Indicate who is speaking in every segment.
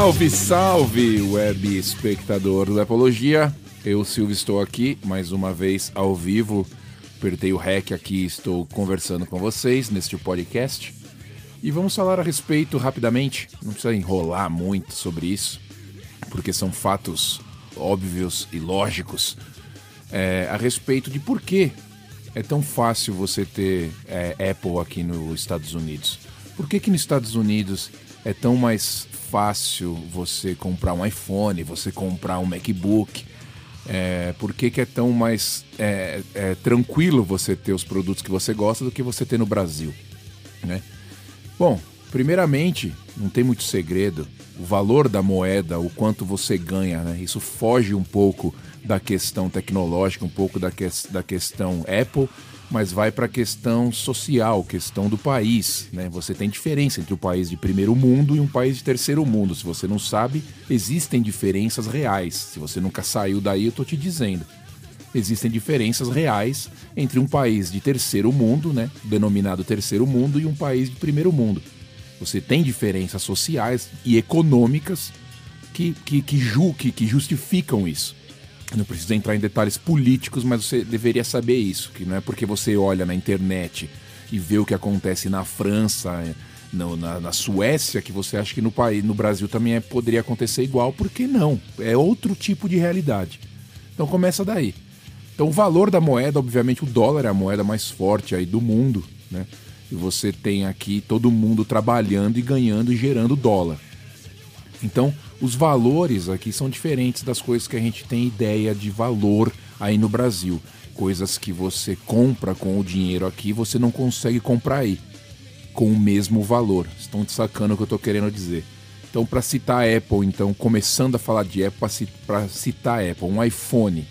Speaker 1: Salve, salve, web espectador do Apologia. Eu, Silvio, estou aqui mais uma vez ao vivo. Apertei o REC aqui estou conversando com vocês neste podcast. E vamos falar a respeito rapidamente, não precisa enrolar muito sobre isso, porque são fatos óbvios e lógicos é, a respeito de por que é tão fácil você ter é, Apple aqui nos Estados Unidos. Por que, que nos Estados Unidos é tão mais fácil você comprar um iPhone, você comprar um MacBook? É, por que, que é tão mais é, é, tranquilo você ter os produtos que você gosta do que você ter no Brasil? Né? Bom, primeiramente, não tem muito segredo. O valor da moeda, o quanto você ganha, né? isso foge um pouco da questão tecnológica, um pouco da, que, da questão Apple mas vai para a questão social, questão do país. Né? Você tem diferença entre o país de primeiro mundo e um país de terceiro mundo. Se você não sabe, existem diferenças reais. Se você nunca saiu daí, eu estou te dizendo. Existem diferenças reais entre um país de terceiro mundo, né, denominado terceiro mundo, e um país de primeiro mundo. Você tem diferenças sociais e econômicas que, que, que, ju, que, que justificam isso. Não preciso entrar em detalhes políticos, mas você deveria saber isso, que não é porque você olha na internet e vê o que acontece na França, no, na, na, Suécia, que você acha que no país, no Brasil também é, poderia acontecer igual, porque não? É outro tipo de realidade. Então começa daí. Então o valor da moeda, obviamente, o dólar é a moeda mais forte aí do mundo, né? E você tem aqui todo mundo trabalhando e ganhando e gerando dólar. Então, os valores aqui são diferentes das coisas que a gente tem ideia de valor aí no Brasil. Coisas que você compra com o dinheiro aqui, você não consegue comprar aí com o mesmo valor. Estão te sacando o que eu estou querendo dizer. Então, para citar a Apple, então, começando a falar de Apple, para citar a Apple, um iPhone.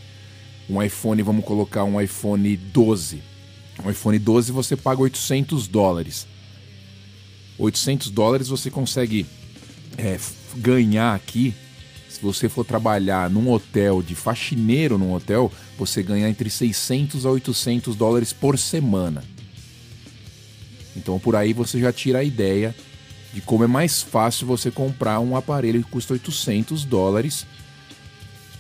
Speaker 1: Um iPhone, vamos colocar um iPhone 12. Um iPhone 12 você paga 800 dólares. 800 dólares você consegue é, ganhar aqui, se você for trabalhar num hotel de faxineiro num hotel, você ganha entre 600 a 800 dólares por semana. Então por aí você já tira a ideia de como é mais fácil você comprar um aparelho que custa 800 dólares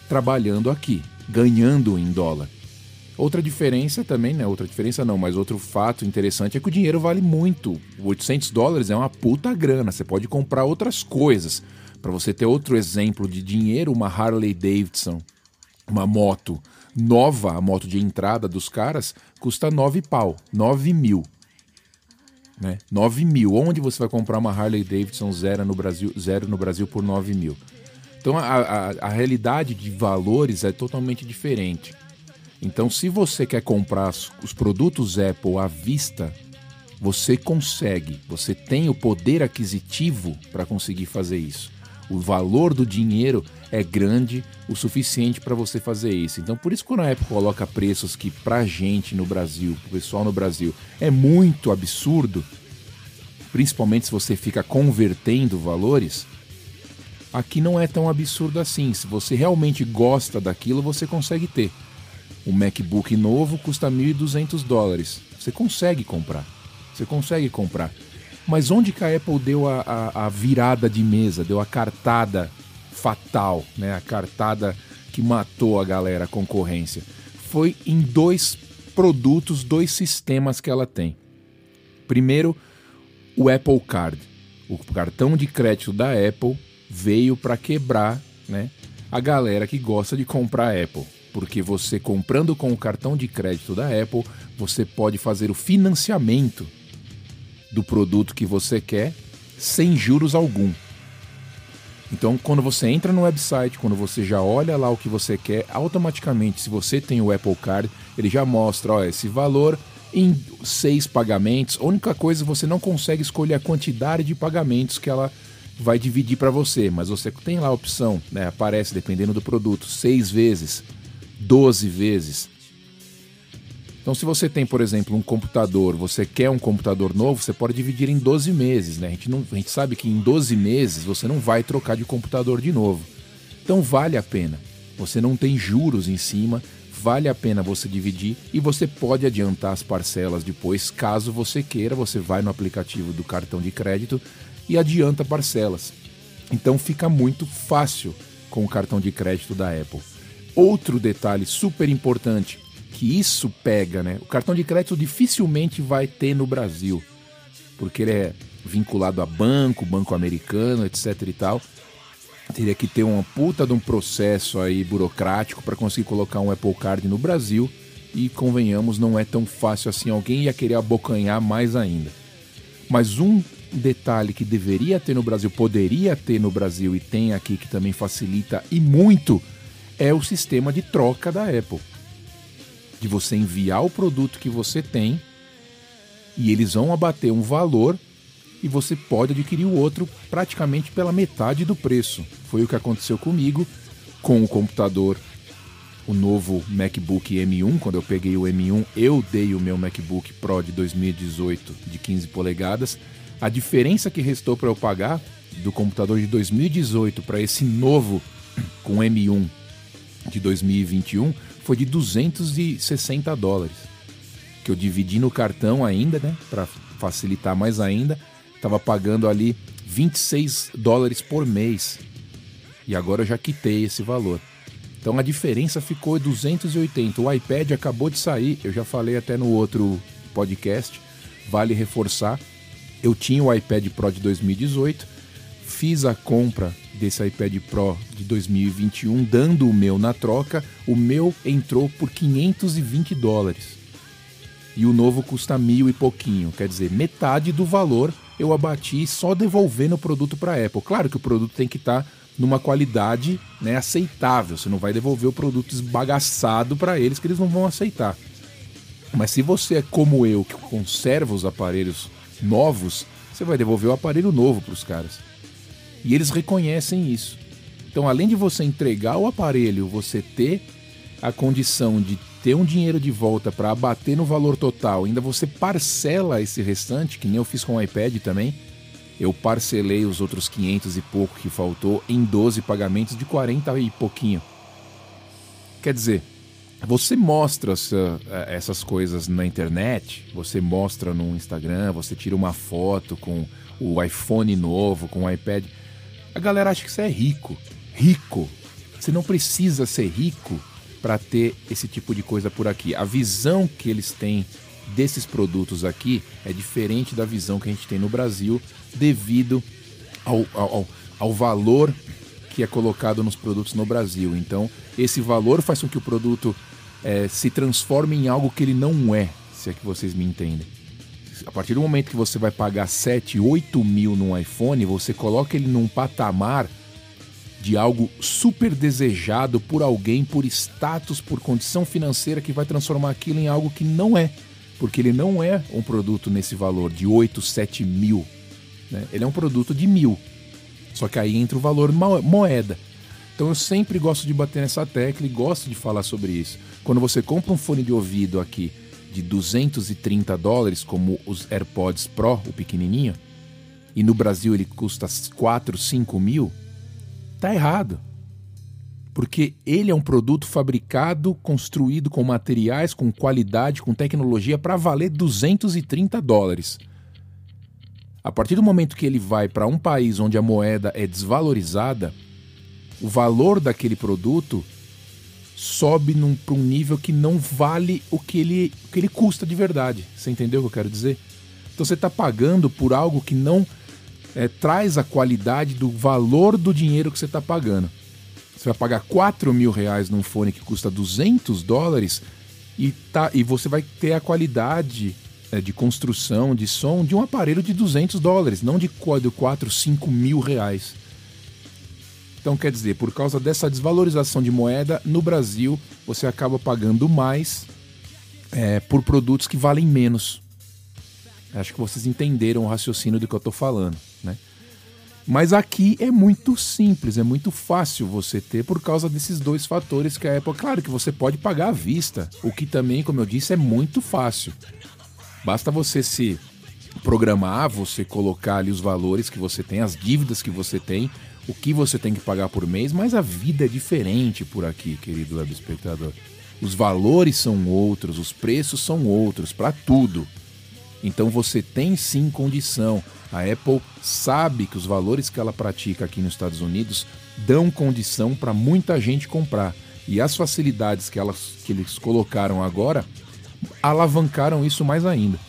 Speaker 1: trabalhando aqui, ganhando em dólar. Outra diferença também, né? Outra diferença não, mas outro fato interessante é que o dinheiro vale muito. 800 dólares é uma puta grana. Você pode comprar outras coisas. Para você ter outro exemplo de dinheiro, uma Harley Davidson, uma moto nova, a moto de entrada dos caras, custa 9 pau, 9 mil. Né? 9 mil. Onde você vai comprar uma Harley Davidson zero no Brasil, zero no Brasil por 9 mil? Então a, a, a realidade de valores é totalmente diferente. Então, se você quer comprar os produtos Apple à vista, você consegue, você tem o poder aquisitivo para conseguir fazer isso. O valor do dinheiro é grande o suficiente para você fazer isso. Então, por isso, quando a Apple coloca preços que para gente no Brasil, o pessoal no Brasil, é muito absurdo, principalmente se você fica convertendo valores, aqui não é tão absurdo assim. Se você realmente gosta daquilo, você consegue ter. Um MacBook novo custa 1.200 dólares. Você consegue comprar. Você consegue comprar. Mas onde que a Apple deu a, a, a virada de mesa, deu a cartada fatal, né? a cartada que matou a galera, a concorrência? Foi em dois produtos, dois sistemas que ela tem. Primeiro, o Apple Card. O cartão de crédito da Apple veio para quebrar né, a galera que gosta de comprar Apple porque você comprando com o cartão de crédito da Apple, você pode fazer o financiamento do produto que você quer sem juros algum. Então, quando você entra no website, quando você já olha lá o que você quer, automaticamente, se você tem o Apple Card, ele já mostra, ó, esse valor em seis pagamentos. A única coisa você não consegue escolher a quantidade de pagamentos que ela vai dividir para você, mas você tem lá a opção, né? Aparece dependendo do produto, seis vezes, 12 vezes. Então, se você tem, por exemplo, um computador, você quer um computador novo, você pode dividir em 12 meses, né? A gente, não, a gente sabe que em 12 meses você não vai trocar de computador de novo. Então, vale a pena. Você não tem juros em cima, vale a pena você dividir e você pode adiantar as parcelas depois, caso você queira. Você vai no aplicativo do cartão de crédito e adianta parcelas. Então fica muito fácil com o cartão de crédito da Apple. Outro detalhe super importante, que isso pega, né? O cartão de crédito dificilmente vai ter no Brasil, porque ele é vinculado a banco, banco americano, etc e tal. Teria que ter uma puta de um processo aí burocrático para conseguir colocar um Apple Card no Brasil e convenhamos, não é tão fácil assim. Alguém ia querer abocanhar mais ainda. Mas um detalhe que deveria ter no Brasil, poderia ter no Brasil e tem aqui que também facilita e muito é o sistema de troca da Apple. De você enviar o produto que você tem e eles vão abater um valor e você pode adquirir o outro praticamente pela metade do preço. Foi o que aconteceu comigo com o computador, o novo MacBook M1. Quando eu peguei o M1, eu dei o meu MacBook Pro de 2018 de 15 polegadas. A diferença que restou para eu pagar do computador de 2018 para esse novo com M1 de 2021 foi de 260 dólares. Que eu dividi no cartão ainda, né, para facilitar mais ainda Tava pagando ali 26 dólares por mês. E agora eu já quitei esse valor. Então a diferença ficou 280. O iPad acabou de sair, eu já falei até no outro podcast, vale reforçar. Eu tinha o iPad Pro de 2018, fiz a compra desse iPad Pro de 2021, dando o meu na troca. O meu entrou por 520 dólares. E o novo custa mil e pouquinho, quer dizer, metade do valor eu abati só devolvendo o produto para a Apple. Claro que o produto tem que estar tá numa qualidade né, aceitável. Você não vai devolver o produto esbagaçado para eles que eles não vão aceitar. Mas se você é como eu, que conserva os aparelhos novos, você vai devolver o aparelho novo para os caras. E eles reconhecem isso. Então, além de você entregar o aparelho, você ter a condição de ter um dinheiro de volta para abater no valor total, ainda você parcela esse restante, que nem eu fiz com o iPad também. Eu parcelei os outros 500 e pouco que faltou em 12 pagamentos de 40 e pouquinho. Quer dizer, você mostra essa, essas coisas na internet, você mostra no Instagram, você tira uma foto com o iPhone novo, com o iPad. A galera acha que você é rico. Rico. Você não precisa ser rico para ter esse tipo de coisa por aqui. A visão que eles têm desses produtos aqui é diferente da visão que a gente tem no Brasil devido ao, ao, ao valor que é colocado nos produtos no Brasil. Então, esse valor faz com que o produto é, se transforme em algo que ele não é, se é que vocês me entendem. A partir do momento que você vai pagar 7, 8 mil num iPhone, você coloca ele num patamar de algo super desejado por alguém, por status, por condição financeira que vai transformar aquilo em algo que não é. Porque ele não é um produto nesse valor de 8, 7 mil. Né? Ele é um produto de mil. Só que aí entra o valor moeda. Então eu sempre gosto de bater nessa tecla e gosto de falar sobre isso. Quando você compra um fone de ouvido aqui de 230 dólares, como os AirPods Pro, o pequenininho, e no Brasil ele custa 4, 5 mil, Tá errado. Porque ele é um produto fabricado, construído com materiais, com qualidade, com tecnologia para valer 230 dólares. A partir do momento que ele vai para um país onde a moeda é desvalorizada, o valor daquele produto sobe para um nível que não vale o que, ele, o que ele custa de verdade. Você entendeu o que eu quero dizer? Então você está pagando por algo que não é, traz a qualidade do valor do dinheiro que você está pagando. Você vai pagar 4 mil reais num fone que custa 200 dólares e, tá, e você vai ter a qualidade é, de construção, de som de um aparelho de 200 dólares, não de 4, 5 mil reais. Então, quer dizer, por causa dessa desvalorização de moeda, no Brasil você acaba pagando mais é, por produtos que valem menos. Acho que vocês entenderam o raciocínio do que eu estou falando, né? Mas aqui é muito simples, é muito fácil você ter por causa desses dois fatores que a Apple. Claro que você pode pagar à vista, o que também, como eu disse, é muito fácil. Basta você se programar, você colocar ali os valores que você tem, as dívidas que você tem, o que você tem que pagar por mês, mas a vida é diferente por aqui, querido web espectador. Os valores são outros, os preços são outros para tudo. Então você tem sim condição. A Apple sabe que os valores que ela pratica aqui nos Estados Unidos dão condição para muita gente comprar. E as facilidades que, elas, que eles colocaram agora alavancaram isso mais ainda.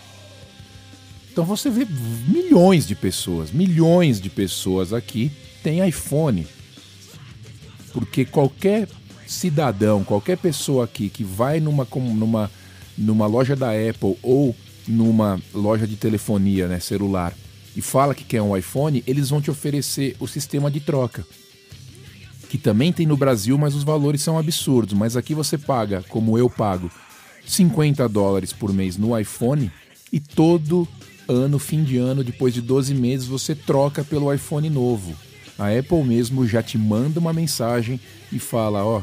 Speaker 1: Então você vê milhões de pessoas, milhões de pessoas aqui têm iPhone. Porque qualquer cidadão, qualquer pessoa aqui que vai numa, numa, numa loja da Apple ou numa loja de telefonia né, celular e fala que quer um iPhone, eles vão te oferecer o sistema de troca. Que também tem no Brasil, mas os valores são absurdos. Mas aqui você paga, como eu pago, 50 dólares por mês no iPhone e todo ano, fim de ano, depois de 12 meses, você troca pelo iPhone novo. A Apple mesmo já te manda uma mensagem e fala: Ó,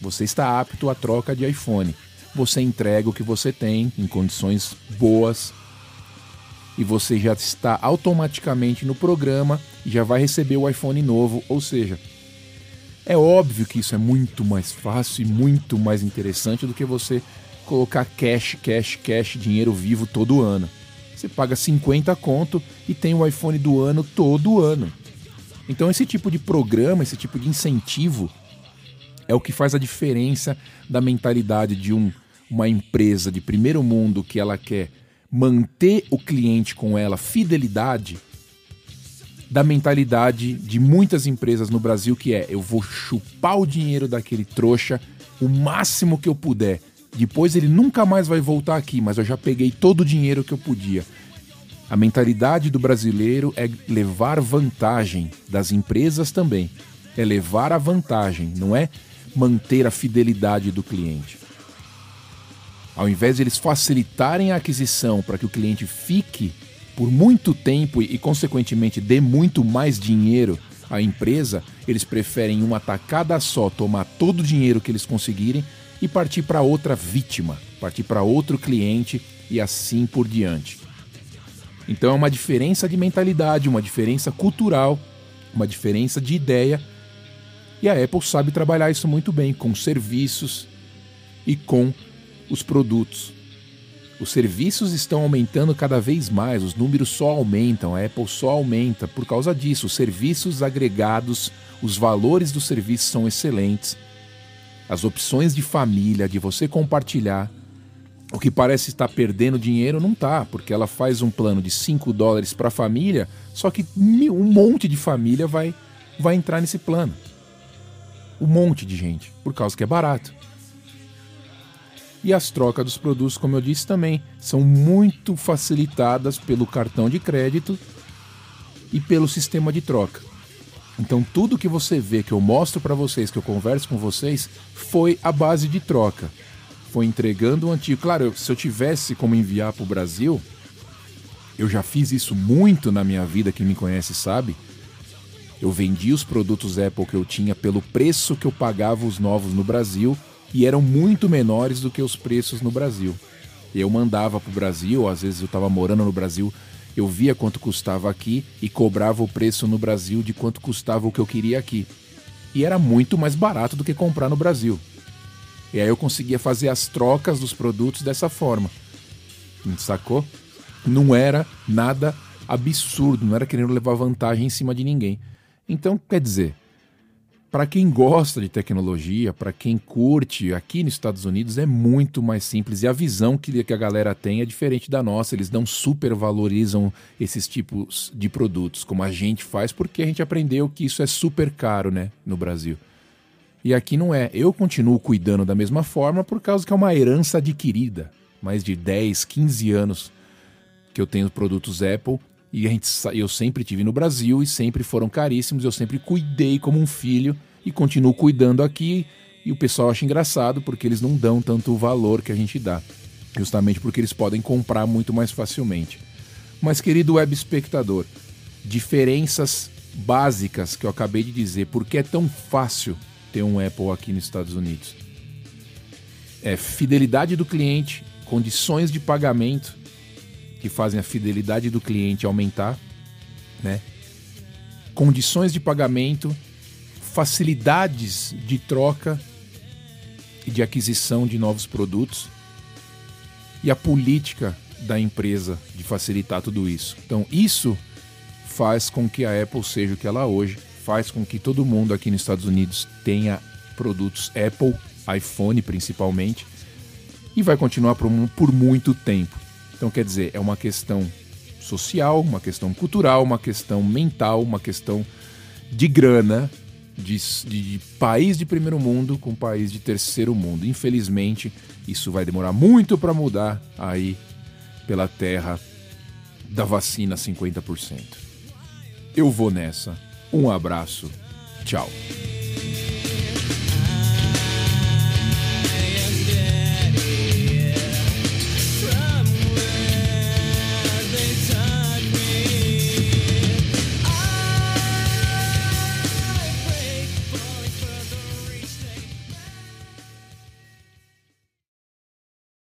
Speaker 1: você está apto à troca de iPhone. Você entrega o que você tem em condições boas e você já está automaticamente no programa e já vai receber o iPhone novo. Ou seja, é óbvio que isso é muito mais fácil e muito mais interessante do que você colocar cash, cash, cash, dinheiro vivo todo ano. Você paga 50 conto e tem o iPhone do ano todo ano. Então esse tipo de programa, esse tipo de incentivo é o que faz a diferença da mentalidade de um, uma empresa de primeiro mundo que ela quer manter o cliente com ela, fidelidade, da mentalidade de muitas empresas no Brasil que é eu vou chupar o dinheiro daquele trouxa o máximo que eu puder. Depois ele nunca mais vai voltar aqui, mas eu já peguei todo o dinheiro que eu podia. A mentalidade do brasileiro é levar vantagem, das empresas também. É levar a vantagem, não é manter a fidelidade do cliente. Ao invés de eles facilitarem a aquisição para que o cliente fique por muito tempo e, consequentemente, dê muito mais dinheiro à empresa, eles preferem uma tacada só tomar todo o dinheiro que eles conseguirem e partir para outra vítima, partir para outro cliente e assim por diante. Então é uma diferença de mentalidade, uma diferença cultural, uma diferença de ideia. E a Apple sabe trabalhar isso muito bem com serviços e com os produtos. Os serviços estão aumentando cada vez mais, os números só aumentam, a Apple só aumenta por causa disso. Os serviços agregados, os valores dos serviços são excelentes. As opções de família, de você compartilhar, o que parece estar perdendo dinheiro não tá, porque ela faz um plano de 5 dólares para a família, só que um monte de família vai, vai entrar nesse plano. Um monte de gente, por causa que é barato. E as trocas dos produtos, como eu disse também, são muito facilitadas pelo cartão de crédito e pelo sistema de troca. Então tudo que você vê, que eu mostro para vocês, que eu converso com vocês, foi a base de troca. Foi entregando o antigo. Claro, se eu tivesse como enviar para o Brasil, eu já fiz isso muito na minha vida, quem me conhece sabe. Eu vendi os produtos Apple que eu tinha pelo preço que eu pagava os novos no Brasil e eram muito menores do que os preços no Brasil. Eu mandava para o Brasil, às vezes eu estava morando no Brasil, eu via quanto custava aqui e cobrava o preço no Brasil de quanto custava o que eu queria aqui. E era muito mais barato do que comprar no Brasil. E aí eu conseguia fazer as trocas dos produtos dessa forma. Sacou? Não era nada absurdo, não era querendo levar vantagem em cima de ninguém. Então, quer dizer, para quem gosta de tecnologia, para quem curte, aqui nos Estados Unidos é muito mais simples e a visão que, a galera tem é diferente da nossa. Eles não super valorizam esses tipos de produtos como a gente faz, porque a gente aprendeu que isso é super caro, né, no Brasil. E aqui não é. Eu continuo cuidando da mesma forma por causa que é uma herança adquirida. Mais de 10, 15 anos que eu tenho produtos Apple e a gente, eu sempre tive no Brasil e sempre foram caríssimos. Eu sempre cuidei como um filho e continuo cuidando aqui. E o pessoal acha engraçado porque eles não dão tanto valor que a gente dá, justamente porque eles podem comprar muito mais facilmente. Mas, querido web espectador, diferenças básicas que eu acabei de dizer, por que é tão fácil ter um Apple aqui nos Estados Unidos? É fidelidade do cliente, condições de pagamento que fazem a fidelidade do cliente aumentar, né? Condições de pagamento, facilidades de troca e de aquisição de novos produtos e a política da empresa de facilitar tudo isso. Então, isso faz com que a Apple seja o que ela é hoje, faz com que todo mundo aqui nos Estados Unidos tenha produtos Apple, iPhone principalmente, e vai continuar por, por muito tempo. Então, quer dizer, é uma questão social, uma questão cultural, uma questão mental, uma questão de grana, de, de, país de primeiro mundo com país de terceiro mundo. Infelizmente, isso vai demorar muito para mudar aí pela terra da vacina 50%. Eu vou nessa. Um abraço. Tchau.